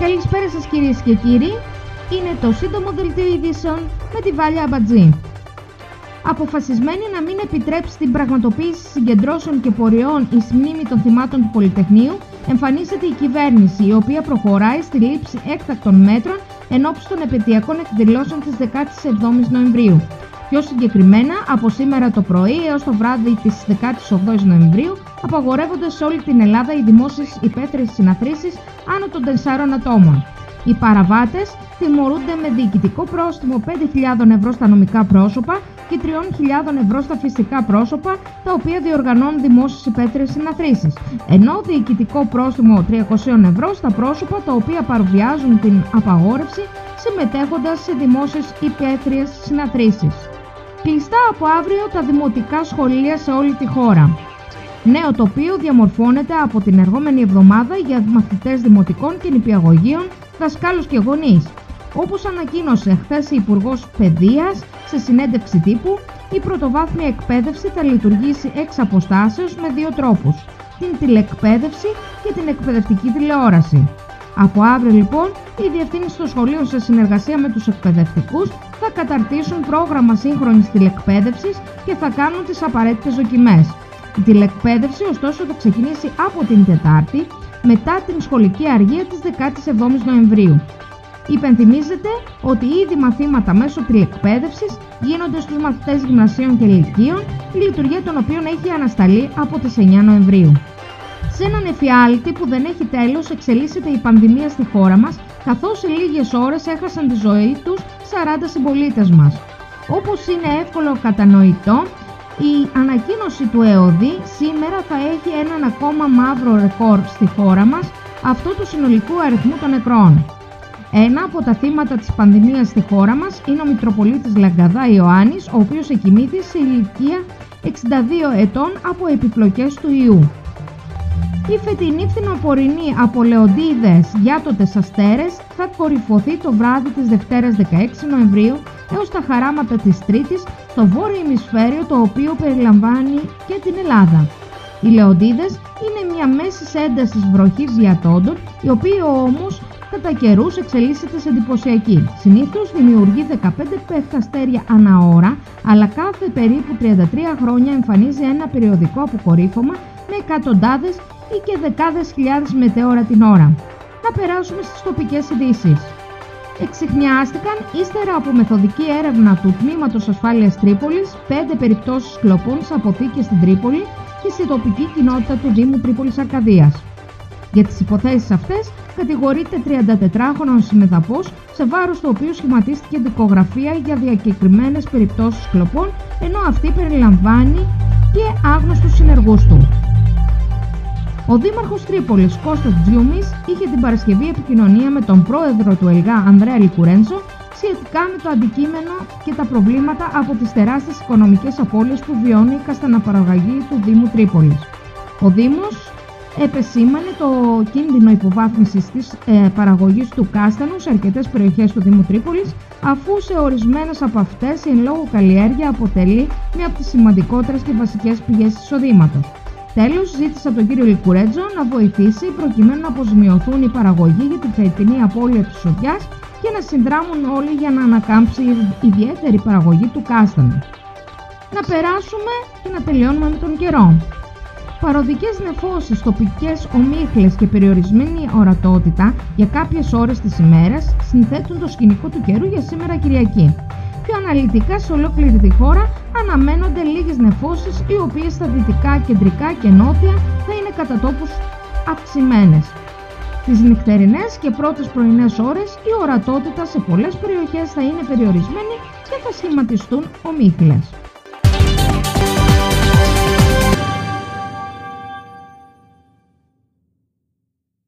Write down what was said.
Καλησπέρα σας κυρίες και κύριοι. Είναι το σύντομο δελτίο ειδήσεων με τη Βάλια Αμπατζή. Αποφασισμένη να μην επιτρέψει την πραγματοποίηση συγκεντρώσεων και πορεών εις μνήμη των θυμάτων του Πολυτεχνείου, εμφανίζεται η κυβέρνηση, η οποία προχωράει στη λήψη έκτακτων μέτρων ενώπιση των επαιτειακών εκδηλώσεων της 17ης Νοεμβρίου. Πιο συγκεκριμένα, από σήμερα το πρωί έως το βράδυ της 18ης Νοεμβρίου, απαγορεύονται σε όλη την Ελλάδα οι δημόσιες υπαίθριες συναθρήσεις άνω των 4 ατόμων. Οι παραβάτες τιμωρούνται με διοικητικό πρόστιμο 5.000 ευρώ στα νομικά πρόσωπα και 3.000 ευρώ στα φυσικά πρόσωπα τα οποία διοργανώνουν δημόσιες υπαίθριες συναθρήσεις, ενώ διοικητικό πρόστιμο 300 ευρώ στα πρόσωπα τα οποία παροβιάζουν την απαγόρευση συμμετέχοντας σε δημόσιες υπαίθριες συναθρήσεις. Κλειστά από αύριο τα δημοτικά σχολεία σε όλη τη χώρα. Νέο τοπίο διαμορφώνεται από την εργόμενη εβδομάδα για μαθητές δημοτικών και νηπιαγωγείων, δασκάλους και γονείς. Όπως ανακοίνωσε χθες η Υπουργός Παιδείας σε συνέντευξη τύπου, η πρωτοβάθμια εκπαίδευση θα λειτουργήσει εξ αποστάσεως με δύο τρόπους, την τηλεκπαίδευση και την εκπαιδευτική τηλεόραση. Από αύριο λοιπόν, οι διευθύνσει των σχολείων σε συνεργασία με τους εκπαιδευτικούς θα καταρτήσουν πρόγραμμα σύγχρονης τηλεκπαίδευσης και θα κάνουν τις απαραίτητες δοκιμές. Η τηλεκπαίδευση ωστόσο θα ξεκινήσει από την Τετάρτη μετά την σχολική αργία της 17ης Νοεμβρίου. Υπενθυμίζεται ότι ήδη μαθήματα μέσω τηλεκπαίδευσης γίνονται στους μαθητές γυμνασίων και λυκείων, η λειτουργία των οποίων έχει ανασταλεί από τις 9 Νοεμβρίου. Σε έναν εφιάλτη που δεν έχει τέλος εξελίσσεται η πανδημία στη χώρα μας, καθώς σε λίγες ώρες έχασαν τη ζωή τους 40 συμπολίτες μας. Όπως είναι εύκολο κατανοητό, η ανακοίνωση του ΕΟΔΗ σήμερα θα έχει έναν ακόμα μαύρο ρεκόρ στη χώρα μας, αυτό του συνολικού αριθμού των νεκρών. Ένα από τα θύματα της πανδημίας στη χώρα μας είναι ο Μητροπολίτης Λαγκαδά Ιωάννης, ο οποίος εκοιμήθη σε ηλικία 62 ετών από επιπλοκές του ιού. Η φετινή φθινοπορεινή από Λεοντίδες για το Τεσαστέρες θα κορυφωθεί το βράδυ της Δευτέρας 16 Νοεμβρίου έως τα χαράματα της Τρίτης στο βόρειο ημισφαίριο το οποίο περιλαμβάνει και την Ελλάδα. Οι Λεοντίδες είναι μια μέση έντασης βροχής διατόντων, η οποία όμως κατά καιρούς εξελίσσεται σε εντυπωσιακή. Συνήθως δημιουργεί 15 πεφταστέρια ανά ώρα, αλλά κάθε περίπου 33 χρόνια εμφανίζει ένα περιοδικό αποκορύφωμα με εκατοντάδες ή και δεκάδες χιλιάδες μετέωρα την ώρα. Να περάσουμε στις τοπικές ειδήσεις. Εξηχνιάστηκαν ύστερα από μεθοδική έρευνα του Τμήματος Ασφάλειας Τρίπολης πέντε περιπτώσεις κλοπών σε αποθήκες στην Τρίπολη και στη τοπική κοινότητα του Δήμου Τρίπολης Αρκαδίας. Για τις υποθέσεις αυτές κατηγορείται 34χρονος συμμεταπός σε βάρος του οποίου σχηματίστηκε δικογραφία για διακεκριμένες περιπτώσεις κλοπών ενώ αυτή περιλαμβάνει και άγνωστους συνεργούς του. Ο Δήμαρχος Τρίπολης Κώστας Τζιούμη είχε την Παρασκευή επικοινωνία με τον πρόεδρο του ΕΛΓΑ Ανδρέα Λικουρέντζο σχετικά με το αντικείμενο και τα προβλήματα από τις τεράστιες οικονομικές απώλειες που βιώνει η κασταναπαραγωγή του Δήμου Τρίπολης. Ο Δήμος επεσήμανε το κίνδυνο υποβάθμισης της ε, παραγωγής του κάστανου σε αρκετές περιοχές του Δήμου Τρίπολης, αφού σε ορισμένες από αυτές η εν λόγω καλλιέργεια αποτελεί μία από τις σημαντικότερες και βασικές πηγές εισοδήματος. Τέλος, ζήτησα από τον κύριο Λικουρέτζο να βοηθήσει προκειμένου να αποζημιωθούν οι παραγωγοί για την φετινή απώλεια της σοδιάς και να συνδράμουν όλοι για να ανακάμψει η ιδιαίτερη παραγωγή του κάστανου. Να περάσουμε και να τελειώνουμε με τον καιρό. Παροδικές νεφώσεις, τοπικές ομίχλες και περιορισμένη ορατότητα για κάποιες ώρες της ημέρας συνθέτουν το σκηνικό του καιρού για σήμερα Κυριακή. Πιο αναλυτικά σε ολόκληρη τη χώρα αναμένονται λίγες νεφώσεις οι οποίες στα δυτικά, κεντρικά και νότια θα είναι κατά τόπους αυξημένες. Τις νυχτερινές και πρώτες πρωινές ώρες η ορατότητα σε πολλές περιοχές θα είναι περιορισμένη και θα σχηματιστούν ομίχλες.